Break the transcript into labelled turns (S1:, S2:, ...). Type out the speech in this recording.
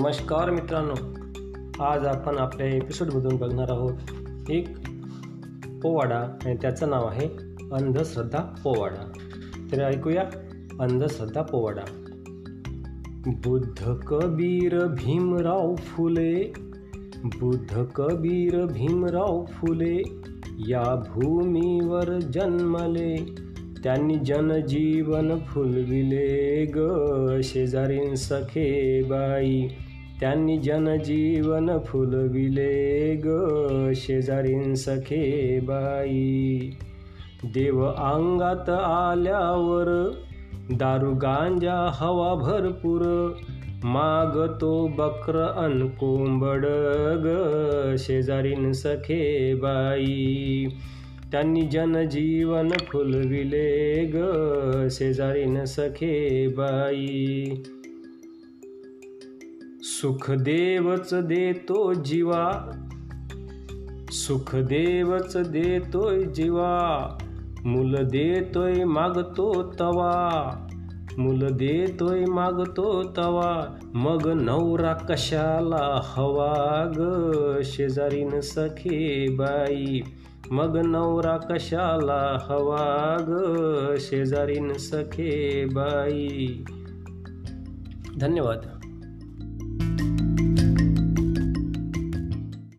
S1: नमस्कार मित्रांनो. आज आपण आपल्या एपिसोडमधून बघणार आहोत एक पोवाडा आणि त्याचं नाव आहे अंधश्रद्धा पोवाडा. तर ऐकूया अंधश्रद्धा पोवाडा. बुद्ध कबीर भीमराव फुले बुद्ध कबीर भीमराव फुले या भूमीवर जन्मले. त्यांनी जनजीवन फुलविले ग शेजारीन सखे बाई. त्यांनी जनजीवन फुलविले ग शेजारीन सखे बाई. देव अंगात आल्यावर दारू गांजा हवा भरपूर. मागतो बकर अन कोंबड ग शेजारीन सखे बाई. त्यांनी जनजीवन फुलविले ग शेजारीन सखे बाई. सुखदेवच देतो जीवा सुखदेवच देतोय जीवा. मुल देतोय मागतो तवा मुल देतोय मागतो तवा. मग नवरा कशाला हवा ग शेजारीन सखे बाई. मग नवरा कशाला हवा ग? शेजारीन सखे बाई. धन्यवाद.